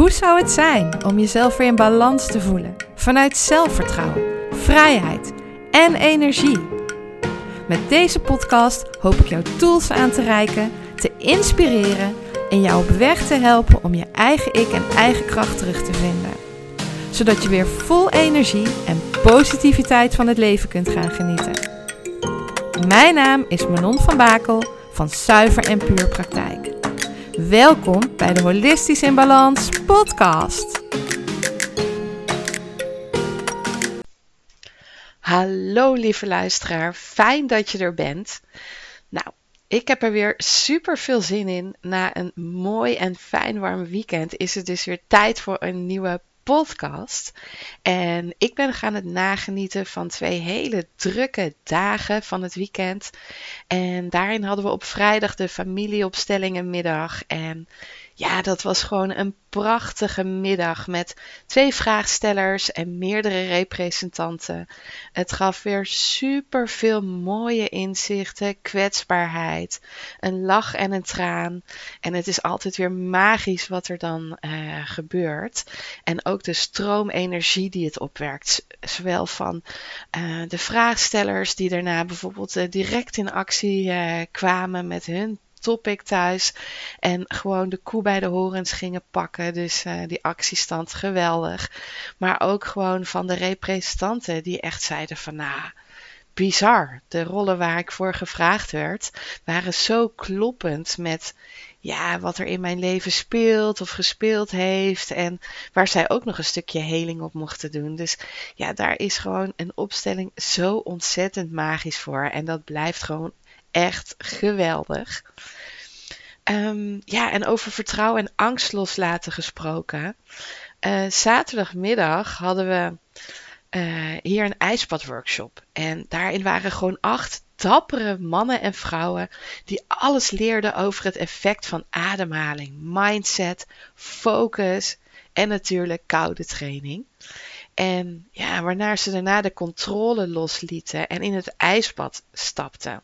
Hoe zou het zijn om jezelf weer in balans te voelen vanuit zelfvertrouwen, vrijheid en energie? Met deze podcast hoop ik jou tools aan te reiken, te inspireren en jou op weg te helpen om je eigen ik en eigen kracht terug te vinden. Zodat je weer vol energie en positiviteit van het leven kunt gaan genieten. Mijn naam is Manon van Bakel van Zuiver en Puur Praktijk. Welkom bij de Holistisch in Balans podcast. Hallo lieve luisteraar, fijn dat je er bent. Nou, ik heb er weer super veel zin in. Na een mooi en fijn warm weekend is het dus weer tijd voor een nieuwe podcast. En ik ben gaan het nagenieten van twee hele drukke dagen van het weekend. En daarin hadden we op vrijdag de familieopstellingenmiddag. En ja, dat was gewoon een prachtige middag met twee vraagstellers en meerdere representanten. Het gaf weer super veel mooie inzichten, kwetsbaarheid, een lach en een traan. En het is altijd weer magisch wat er dan uh, gebeurt. En ook de stroomenergie die het opwerkt. Zowel van uh, de vraagstellers die daarna bijvoorbeeld uh, direct in actie kwamen met hun topic thuis. En gewoon de koe bij de horens gingen pakken. Dus uh, die actiestand geweldig. Maar ook gewoon van de representanten die echt zeiden van nou. bizar. De rollen waar ik voor gevraagd werd, waren zo kloppend met ja, wat er in mijn leven speelt of gespeeld heeft. En waar zij ook nog een stukje heling op mochten doen. Dus ja, daar is gewoon een opstelling zo ontzettend magisch voor. En dat blijft gewoon echt geweldig. Um, ja, en over vertrouwen en angst loslaten gesproken. Uh, zaterdagmiddag hadden we uh, hier een ijsbadworkshop. En daarin waren gewoon acht dappere mannen en vrouwen die alles leerden over het effect van ademhaling, mindset, focus en natuurlijk koude training. En ja, waarna ze daarna de controle loslieten en in het ijsbad stapten.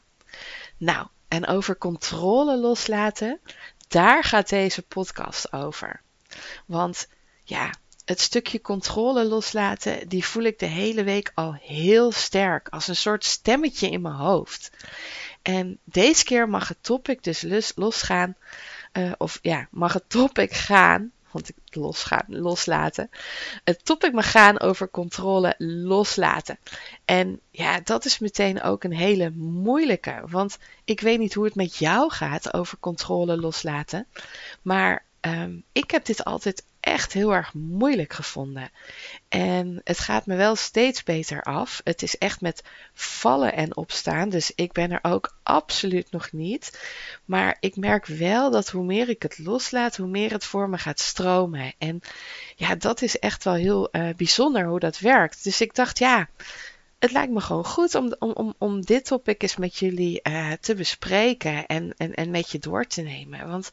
Nou, en over controle loslaten, daar gaat deze podcast over. Want ja, het stukje controle loslaten, die voel ik de hele week al heel sterk, als een soort stemmetje in mijn hoofd. En deze keer mag het topic dus losgaan, uh, of ja, mag het topic gaan want ik losgaan, loslaten. Het topic mag gaan over controle loslaten. En ja, dat is meteen ook een hele moeilijke. Want ik weet niet hoe het met jou gaat over controle loslaten. Maar um, ik heb dit altijd echt heel erg moeilijk gevonden. En het gaat me wel steeds beter af. Het is echt met vallen en opstaan. Dus ik ben er ook absoluut nog niet. Maar ik merk wel dat hoe meer ik het loslaat, hoe meer het voor me gaat stromen. En ja, dat is echt wel heel uh, bijzonder hoe dat werkt. Dus ik dacht, ja. Het lijkt me gewoon goed om, om, om, om dit topic eens met jullie uh, te bespreken en, en, en met je door te nemen. Want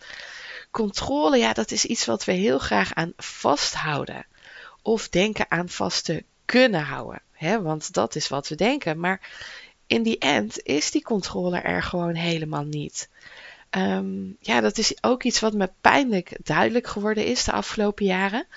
controle, ja, dat is iets wat we heel graag aan vasthouden. Of denken aan vast te kunnen houden. Hè? Want dat is wat we denken. Maar in die end is die controle er gewoon helemaal niet. Um, ja, dat is ook iets wat me pijnlijk duidelijk geworden is de afgelopen jaren.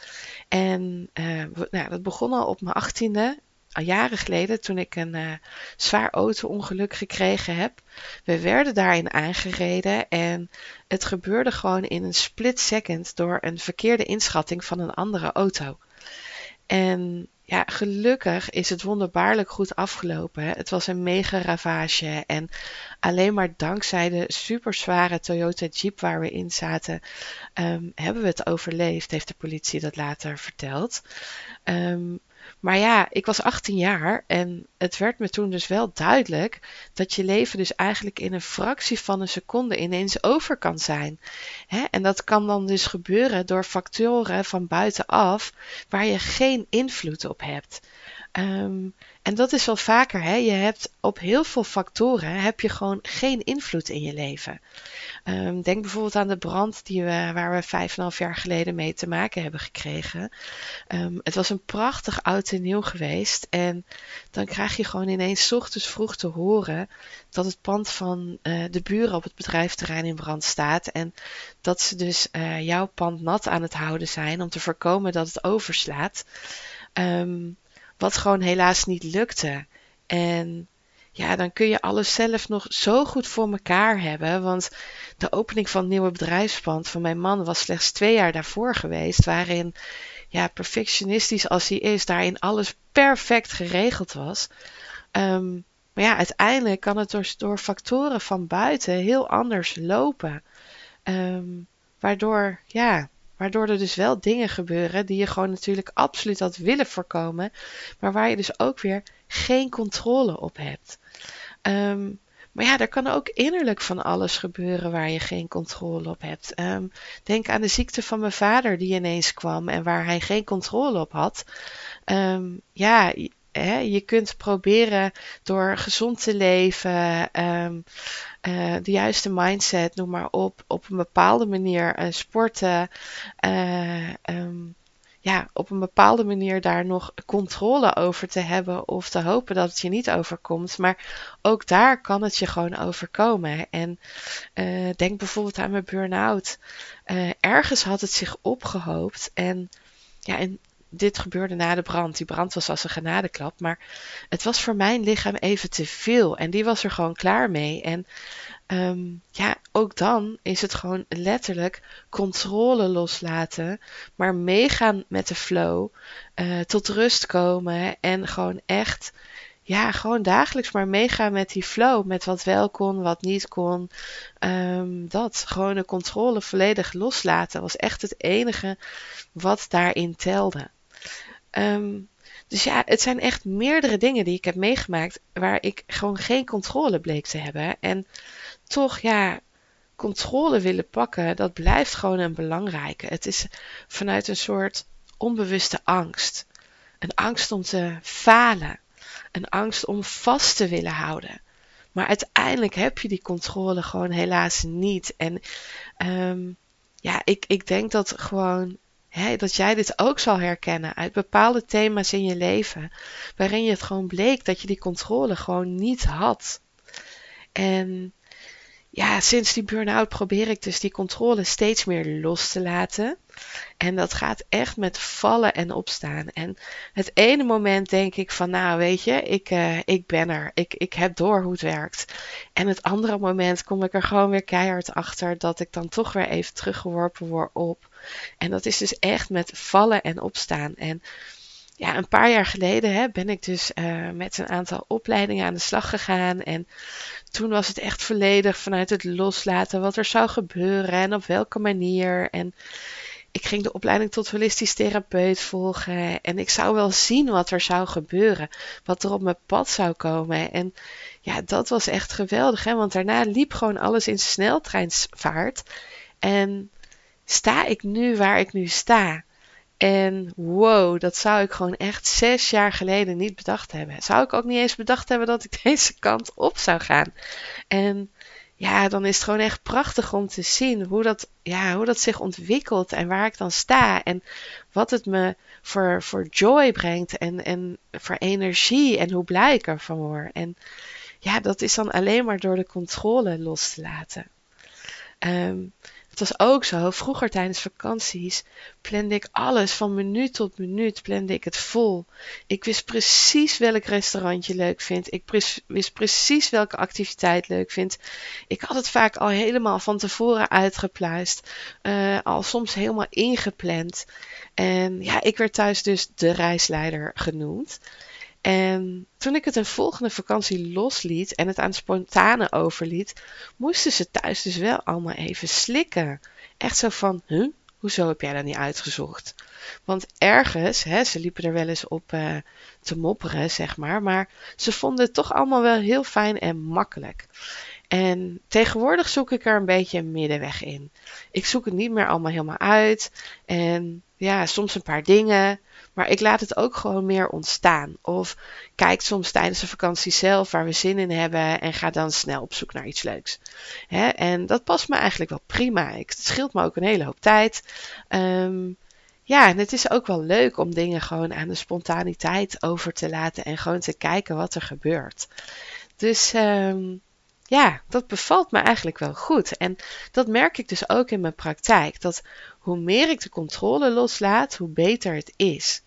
En uh, nou, dat begon al op mijn achttiende jaren geleden, toen ik een uh, zwaar auto-ongeluk gekregen heb. We werden daarin aangereden en het gebeurde gewoon in een split second door een verkeerde inschatting van een andere auto. En ja, gelukkig is het wonderbaarlijk goed afgelopen. Het was een mega ravage en alleen maar dankzij de super zware Toyota Jeep waar we in zaten, um, hebben we het overleefd, heeft de politie dat later verteld. Um, maar ja, ik was 18 jaar en het werd me toen dus wel duidelijk dat je leven dus eigenlijk in een fractie van een seconde ineens over kan zijn. Hè? En dat kan dan dus gebeuren door factoren van buitenaf waar je geen invloed op hebt. Ehm, en dat is wel vaker, hè? je hebt op heel veel factoren heb je gewoon geen invloed in je leven. Ehm, denk bijvoorbeeld aan de brand die we, waar we vijf en half jaar geleden mee te maken hebben gekregen. Ehm, het was een prachtig oud en nieuw geweest. En dan krijg je gewoon ineens ochtends vroeg te horen dat het pand van uh, de buren op het bedrijfterrein in brand staat. En dat ze dus uh, jouw pand nat aan het houden zijn om te voorkomen dat het overslaat. Um, wat gewoon helaas niet lukte. En ja, dan kun je alles zelf nog zo goed voor elkaar hebben. Want de opening van het nieuwe bedrijfspand van mijn man was slechts twee jaar daarvoor geweest. Waarin, ja, perfectionistisch als hij is, daarin alles perfect geregeld was. Um, maar ja, uiteindelijk kan het door, door factoren van buiten heel anders lopen. Um, waardoor, ja, Waardoor er dus wel dingen gebeuren die je gewoon natuurlijk absoluut had willen voorkomen, maar waar je dus ook weer geen controle op hebt. Ehm, maar ja, er kan ook innerlijk van alles gebeuren waar je geen controle op hebt. Um, denk aan de ziekte van mijn vader die ineens kwam en waar hij geen controle op had. Um, ja, je kunt proberen door gezond te leven, um, uh, de juiste mindset, noem maar op, op een bepaalde manier uh, sporten. Uh, um, ja, op een bepaalde manier daar nog controle over te hebben of te hopen dat het je niet overkomt. Maar ook daar kan het je gewoon overkomen. En denk bijvoorbeeld aan mijn burn-out. ergens had het zich opgehoopt en ja, en dit gebeurde na de brand. Die brand was als een genadeklap. Maar het was voor mijn lichaam even te veel. En die was er gewoon klaar mee. En um, ja, ook dan is het gewoon letterlijk controle loslaten. Maar meegaan met de flow. Uh, tot rust komen. En gewoon echt. Ja, gewoon dagelijks maar meegaan met die flow. Met wat wel kon, wat niet kon. Um, dat. Gewoon de controle volledig loslaten. Was echt het enige wat daarin telde. Um, dus ja, het zijn echt meerdere dingen die ik heb meegemaakt waar ik gewoon geen controle bleek te hebben. En toch, ja, controle willen pakken, dat blijft gewoon een belangrijke. Het is vanuit een soort onbewuste angst. Een angst om te falen. Een angst om vast te willen houden. Maar uiteindelijk heb je die controle gewoon helaas niet. En um, ja, ik, ik denk dat gewoon dat jij dit ook zal herkennen uit bepaalde thema's in je leven, waarin je het gewoon bleek dat je die controle gewoon niet had. En ja, sinds die burn-out probeer ik dus die controle steeds meer los te laten. En dat gaat echt met vallen en opstaan. En het ene moment denk ik van, nou weet je, ik, uh, ik ben er. Ik, ik heb door hoe het werkt. En het andere moment kom ik er gewoon weer keihard achter dat ik dan toch weer even teruggeworpen word op. En dat is dus echt met vallen en opstaan. En ja, een paar jaar geleden hè, ben ik dus uh, met een aantal opleidingen aan de slag gegaan. En toen was het echt volledig vanuit het loslaten wat er zou gebeuren en op welke manier. En ik ging de opleiding tot holistisch therapeut volgen. En ik zou wel zien wat er zou gebeuren. Wat er op mijn pad zou komen. En ja, dat was echt geweldig. Hè? Want daarna liep gewoon alles in sneltreinsvaart. En sta ik nu waar ik nu sta? En wow, dat zou ik gewoon echt zes jaar geleden niet bedacht hebben. Zou ik ook niet eens bedacht hebben dat ik deze kant op zou gaan. En ja, dan is het gewoon echt prachtig om te zien hoe dat, ja, hoe dat zich ontwikkelt en waar ik dan sta. En wat het me voor, voor joy brengt en, en voor energie en hoe blij ik ervan word. En ja, dat is dan alleen maar door de controle los te laten. Um, het was ook zo. Vroeger tijdens vakanties plande ik alles van minuut tot minuut plande ik het vol. Ik wist precies welk restaurantje leuk vind. Ik wist precies welke activiteit leuk vind. Ik had het vaak al helemaal van tevoren uitgepluist. Uh, al soms helemaal ingepland. En ja, ik werd thuis dus de reisleider genoemd. En toen ik het een volgende vakantie losliet en het aan spontane overliet, moesten ze thuis dus wel allemaal even slikken. Echt zo van, huh? Hoezo heb jij dat niet uitgezocht? Want ergens, hè, ze liepen er wel eens op uh, te mopperen, zeg maar, maar ze vonden het toch allemaal wel heel fijn en makkelijk. En tegenwoordig zoek ik er een beetje een middenweg in. Ik zoek het niet meer allemaal helemaal uit. En ja, soms een paar dingen. Maar ik laat het ook gewoon meer ontstaan. Of kijk soms tijdens de vakantie zelf waar we zin in hebben en ga dan snel op zoek naar iets leuks. Hè? En dat past me eigenlijk wel prima. Het scheelt me ook een hele hoop tijd. Ehm, ja, en het is ook wel leuk om dingen gewoon aan de spontaniteit over te laten en gewoon te kijken wat er gebeurt. Dus um, ja, dat bevalt me eigenlijk wel goed. En dat merk ik dus ook in mijn praktijk. Dat hoe meer ik de controle loslaat, hoe beter het is.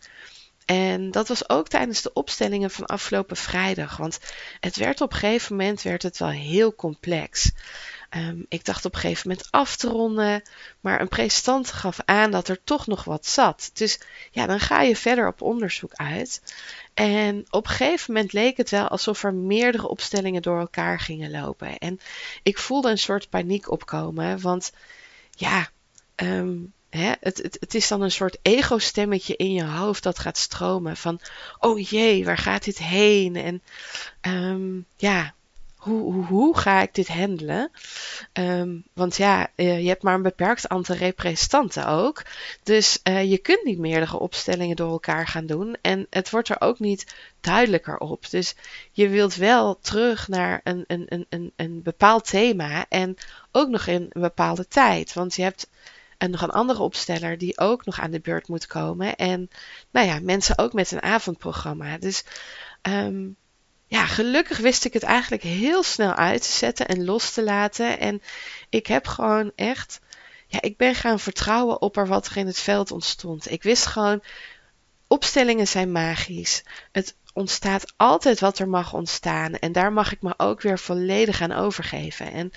En dat was ook tijdens de opstellingen van afgelopen vrijdag. Want het werd op een gegeven moment werd het wel heel complex. Um, ik dacht op een gegeven moment af te ronden, maar een presentant gaf aan dat er toch nog wat zat. Dus ja, dan ga je verder op onderzoek uit. En op een gegeven moment leek het wel alsof er meerdere opstellingen door elkaar gingen lopen. En ik voelde een soort paniek opkomen, want ja, um, hè, het, het, is dan een soort ego-stemmetje in je hoofd dat gaat stromen van, oh jee, waar gaat dit heen? En um, ja, hoe, hoe, hoe ga ik dit handelen? Ehm, want ja, eh, je hebt maar een beperkt aantal representanten ook. Dus uh, je kunt niet meerdere opstellingen door elkaar gaan doen. En het wordt er ook niet duidelijker op. Dus je wilt wel terug naar een, een, een, een bepaald thema. En ook nog in een bepaalde tijd. Want je hebt en nog een andere opsteller die ook nog aan de beurt moet komen. En nou ja, mensen ook met een avondprogramma. Dus um, ja, gelukkig wist ik het eigenlijk heel snel uit te zetten en los te laten. En ik heb gewoon echt, ja, ik ben gaan vertrouwen op er wat er in het veld ontstond. Ik wist gewoon, opstellingen zijn magisch. Het ontstaat altijd wat er mag ontstaan. En daar mag ik me ook weer volledig aan overgeven. En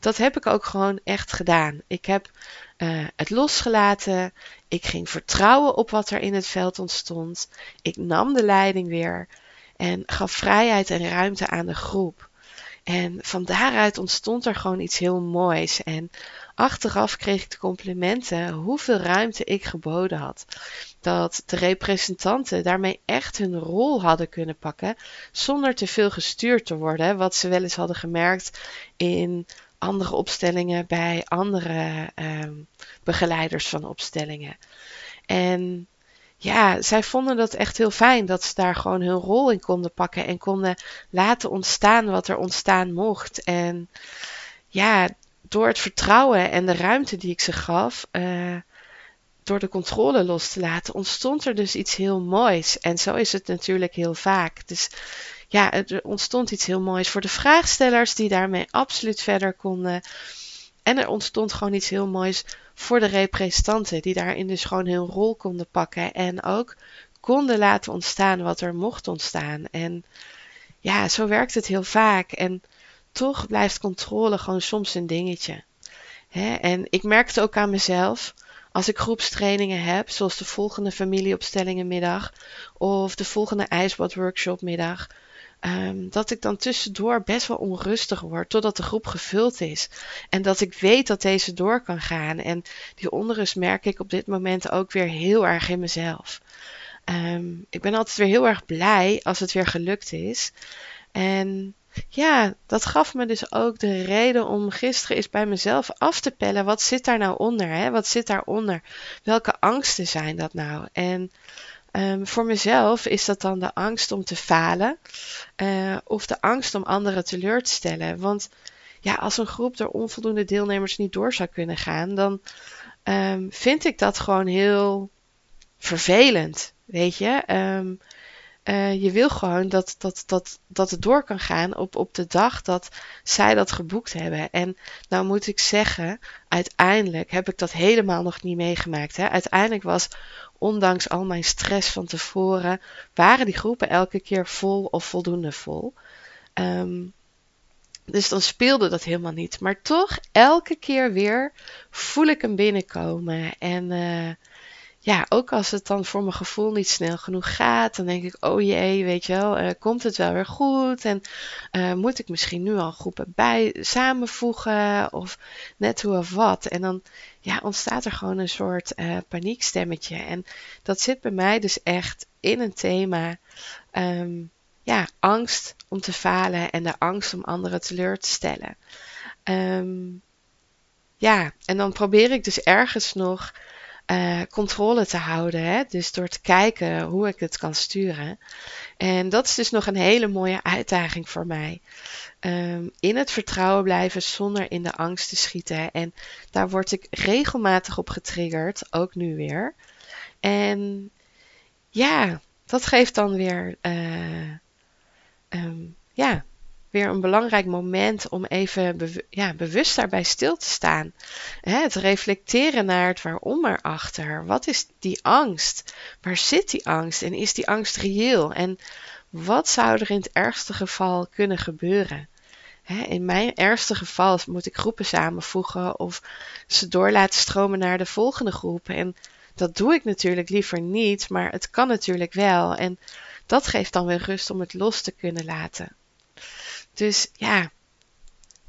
dat heb ik ook gewoon echt gedaan. Ik heb uh, het losgelaten. Ik ging vertrouwen op wat er in het veld ontstond. Ik nam de leiding weer en gaf vrijheid en ruimte aan de groep. En van daaruit ontstond er gewoon iets heel moois. En achteraf kreeg ik de complimenten hoeveel ruimte ik geboden had. Dat de representanten daarmee echt hun rol hadden kunnen pakken zonder te veel gestuurd te worden. Wat ze wel eens hadden gemerkt in andere opstellingen bij andere uh, begeleiders van opstellingen. En ja, zij vonden dat echt heel fijn dat ze daar gewoon hun rol in konden pakken en konden laten ontstaan wat er ontstaan mocht. En ja, door het vertrouwen en de ruimte die ik ze gaf, uh, door de controle los te laten, ontstond er dus iets heel moois. En zo is het natuurlijk heel vaak. Dus ja, er ontstond iets heel moois voor de vraagstellers die daarmee absoluut verder konden. En er ontstond gewoon iets heel moois voor de representanten, die daarin dus gewoon hun rol konden pakken en ook konden laten ontstaan wat er mocht ontstaan. En ja, zo werkt het heel vaak. En toch blijft controle gewoon soms een dingetje. En ik merk het ook aan mezelf. Als ik groepstrainingen heb, zoals de volgende familieopstellingenmiddag of de volgende ijsbadworkshopmiddag, Um, dat ik dan tussendoor best wel onrustig word totdat de groep gevuld is. En dat ik weet dat deze door kan gaan. En die onrust merk ik op dit moment ook weer heel erg in mezelf. Um, ik ben altijd weer heel erg blij als het weer gelukt is. En ja, dat gaf me dus ook de reden om gisteren eens bij mezelf af te pellen. Wat zit daar nou onder? Hè? Wat zit daaronder? Welke angsten zijn dat nou? En Um, voor mezelf is dat dan de angst om te falen uh, of de angst om anderen teleur te stellen. Want ja, als een groep door onvoldoende deelnemers niet door zou kunnen gaan, dan um, vind ik dat gewoon heel vervelend. Weet je, um, uh, je wil gewoon dat, dat, dat, dat het door kan gaan op, op de dag dat zij dat geboekt hebben. En nou moet ik zeggen, uiteindelijk heb ik dat helemaal nog niet meegemaakt. Hè. Uiteindelijk was ondanks al mijn stress van tevoren, waren die groepen elke keer vol of voldoende vol. Um, dus dan speelde dat helemaal niet. Maar toch, elke keer weer voel ik hem binnenkomen. En uh, ja, ook als het dan voor mijn gevoel niet snel genoeg gaat, dan denk ik, oh jee, weet je wel, uh, komt het wel weer goed? En uh, moet ik misschien nu al groepen bij samenvoegen of net hoe of wat? En dan ja, ontstaat er gewoon een soort uh, paniekstemmetje. En dat zit bij mij dus echt in een thema um, ja, angst om te falen en de angst om anderen teleur te stellen. Ehm, ja, en dan probeer ik dus ergens nog uh, controle te houden. Hè? Dus door te kijken hoe ik het kan sturen. En dat is dus nog een hele mooie uitdaging voor mij. Um, in het vertrouwen blijven zonder in de angst te schieten. En daar word ik regelmatig op getriggerd, ook nu weer. En ja, dat geeft dan weer, uh, um, ja, weer een belangrijk moment om even ja, bewust daarbij stil te staan. het reflecteren naar het waarom erachter. Wat is die angst? Waar zit die angst? En is die angst reëel? En wat zou er in het ergste geval kunnen gebeuren? in mijn ergste geval moet ik groepen samenvoegen of ze door laten stromen naar de volgende groep. En dat doe ik natuurlijk liever niet, maar het kan natuurlijk wel. En dat geeft dan weer rust om het los te kunnen laten. Dus ja,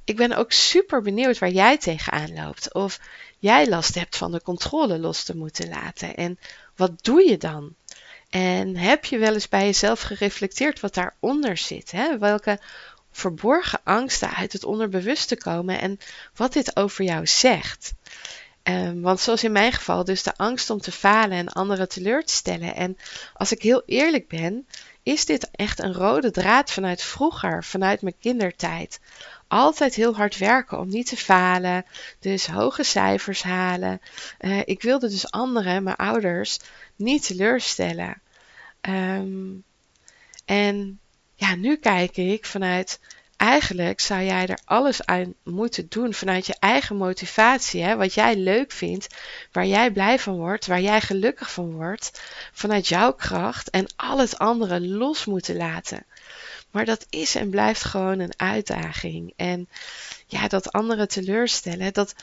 ik ben ook super benieuwd waar jij tegenaan loopt. Of jij last hebt van de controle los te moeten laten. En wat doe je dan? En heb je wel eens bij jezelf gereflecteerd wat daaronder zit? Hè? Welke verborgen angsten uit het onderbewuste komen en wat dit over jou zegt? Um, want zoals in mijn geval, dus de angst om te falen en anderen teleur te stellen. En als ik heel eerlijk ben, is dit echt een rode draad vanuit vroeger, vanuit mijn kindertijd. Altijd heel hard werken om niet te falen, dus hoge cijfers halen. Uh, ik wilde dus anderen, mijn ouders, niet teleurstellen. Um, en ja, nu kijk ik vanuit eigenlijk zou jij er alles aan moeten doen vanuit je eigen motivatie. Hè? Wat jij leuk vindt, waar jij blij van wordt, waar jij gelukkig van wordt. Vanuit jouw kracht en al het andere los moeten laten. Maar dat is en blijft gewoon een uitdaging. En ja, dat anderen teleurstellen, dat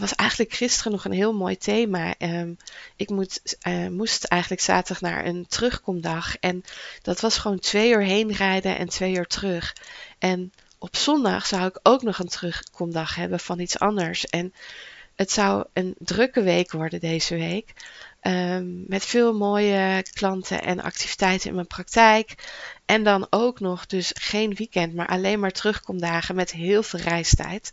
was eigenlijk gisteren nog een heel mooi thema. Um, ik moet, uh, moest eigenlijk zaterdag naar een terugkomdag. En dat was gewoon twee uur heen rijden en twee uur terug. En op zondag zou ik ook nog een terugkomdag hebben van iets anders. En het zou een drukke week worden deze week. Um, met veel mooie klanten en activiteiten in mijn praktijk. En dan ook nog dus geen weekend, maar alleen maar terugkomdagen met heel veel reistijd.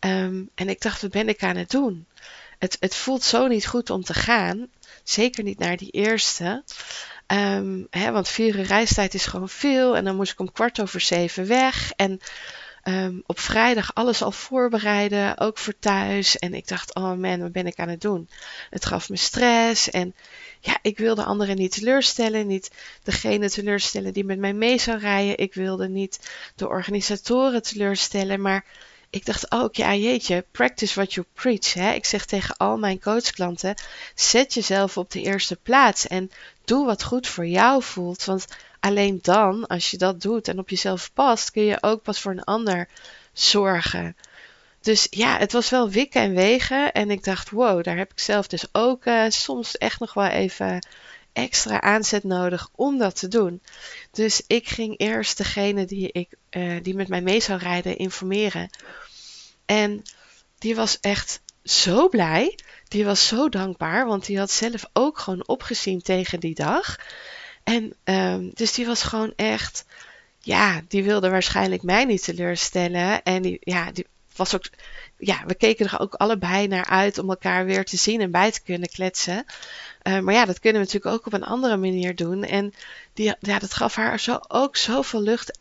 Um, en ik dacht, wat ben ik aan het doen? Het, het voelt zo niet goed om te gaan. Zeker niet naar die eerste. Um, hè, want vier uur reistijd is gewoon veel. En dan moest ik om kwart over zeven weg. En um, op vrijdag alles al voorbereiden, ook voor thuis. En ik dacht, oh man, wat ben ik aan het doen? Het gaf me stress. En ja, ik wilde anderen niet teleurstellen. Niet degene teleurstellen die met mij mee zou rijden. Ik wilde niet de organisatoren teleurstellen. Maar ik dacht ook, ja jeetje, practice what you preach. Hè? Ik zeg tegen al mijn coachklanten, zet jezelf op de eerste plaats en doe wat goed voor jou voelt. Want alleen dan, als je dat doet en op jezelf past, kun je ook pas voor een ander zorgen. Dus ja, het was wel wikken en wegen. En ik dacht, wow, daar heb ik zelf dus ook uh, soms echt nog wel even extra aanzet nodig om dat te doen. Dus ik ging eerst degene die, ik, uh, die met mij mee zou rijden informeren. En die was echt zo blij. Die was zo dankbaar, want die had zelf ook gewoon opgezien tegen die dag. En um, dus die was gewoon echt, ja, die wilde waarschijnlijk mij niet teleurstellen. En ja, die was ook, ja, we keken er ook allebei naar uit om elkaar weer te zien en bij te kunnen kletsen. Uh, maar ja, dat kunnen we natuurlijk ook op een andere manier doen. En die, ja, dat gaf haar zo, ook zoveel lucht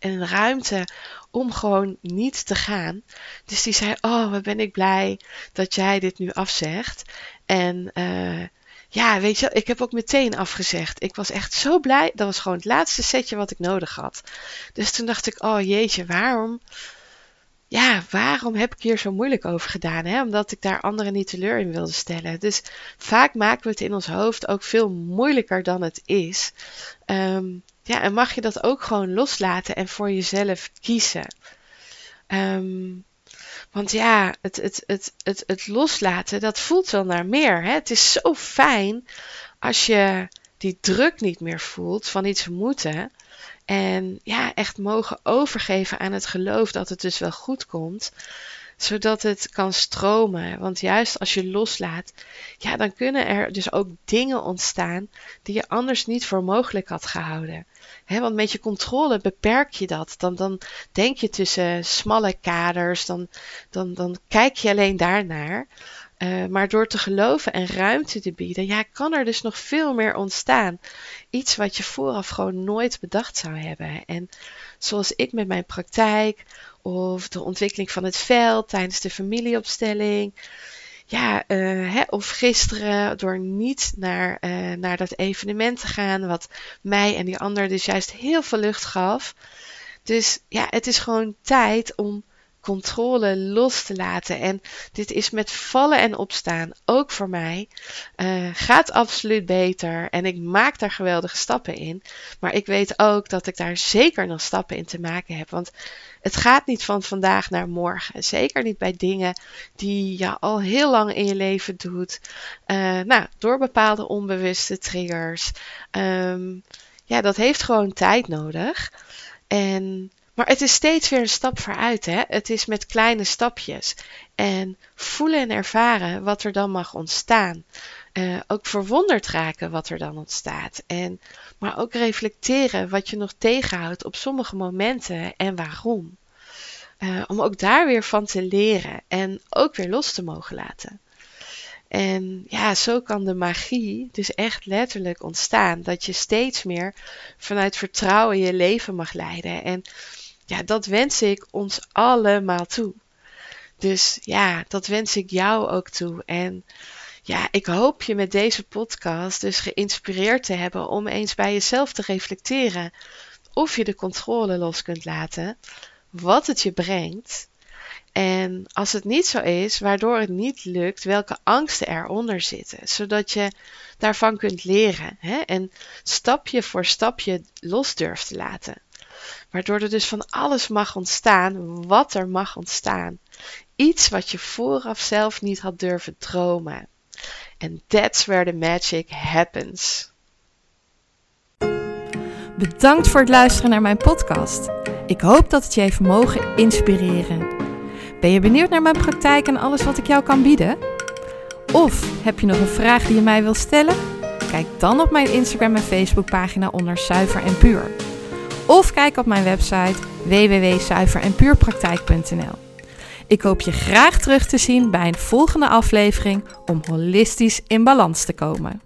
en ruimte om gewoon niet te gaan. Dus die zei: Oh, wat ben ik blij dat jij dit nu afzegt. En uh, ja, weet je, ik heb ook meteen afgezegd. Ik was echt zo blij. Dat was gewoon het laatste setje wat ik nodig had. Dus toen dacht ik: Oh jeetje, waarom? Ja, waarom heb ik hier zo moeilijk over gedaan? Hè? Omdat ik daar anderen niet teleur in wilde stellen. Dus vaak maken we het in ons hoofd ook veel moeilijker dan het is. Um, ja, en mag je dat ook gewoon loslaten en voor jezelf kiezen. Um, want ja, het, het, het, het, het loslaten, dat voelt wel naar meer. Hè? Het is zo fijn als je die druk niet meer voelt van iets moeten. En ja, echt mogen overgeven aan het geloof dat het dus wel goed komt. zodat het kan stromen. Want juist als je loslaat, ja, dan kunnen er dus ook dingen ontstaan die je anders niet voor mogelijk had gehouden. want met je controle beperk je dat. Dan, dan denk je tussen smalle kaders, dan, dan, dan kijk je alleen daarnaar. Uh, maar door te geloven en ruimte te bieden, ja, kan er dus nog veel meer ontstaan. Iets wat je vooraf gewoon nooit bedacht zou hebben. En zoals ik met mijn praktijk of de ontwikkeling van het veld tijdens de familieopstelling. Ja, uh, hè, of gisteren door niet naar, uh, naar dat evenement te gaan, wat mij en die ander dus juist heel veel lucht gaf. Dus ja, het is gewoon tijd om controle los te laten. En dit is met vallen en opstaan, ook voor mij. Uh, gaat absoluut beter en ik maak daar geweldige stappen in. Maar ik weet ook dat ik daar zeker nog stappen in te maken heb. Want het gaat niet van vandaag naar morgen. Zeker niet bij dingen die je al heel lang in je leven doet. Uh, nou, door bepaalde onbewuste triggers. Um, ja, dat heeft gewoon tijd nodig. En maar het is steeds weer een stap vooruit. Hè? Het is met kleine stapjes. En voelen en ervaren wat er dan mag ontstaan. Uh, ook verwonderd raken wat er dan ontstaat. En, maar ook reflecteren wat je nog tegenhoudt op sommige momenten en waarom. Uh, om ook daar weer van te leren en ook weer los te mogen laten. En ja, zo kan de magie dus echt letterlijk ontstaan. Dat je steeds meer vanuit vertrouwen je leven mag leiden. En ja, dat wens ik ons allemaal toe. Dus ja, dat wens ik jou ook toe. En ja, ik hoop je met deze podcast dus geïnspireerd te hebben om eens bij jezelf te reflecteren of je de controle los kunt laten, wat het je brengt. En als het niet zo is, waardoor het niet lukt, welke angsten eronder zitten, zodat je daarvan kunt leren hè? en stapje voor stapje los durft te laten. Waardoor er dus van alles mag ontstaan wat er mag ontstaan. Iets wat je vooraf zelf niet had durven dromen. And that's where the magic happens. Bedankt voor het luisteren naar mijn podcast. Ik hoop dat het je heeft mogen inspireren. Ben je benieuwd naar mijn praktijk en alles wat ik jou kan bieden? Of heb je nog een vraag die je mij wilt stellen? Kijk dan op mijn Instagram en Facebook pagina onder Zuiver en Puur. Of kijk op mijn website www.zuiverenpuurpraktijk.nl. Ik hoop je graag terug te zien bij een volgende aflevering om holistisch in balans te komen.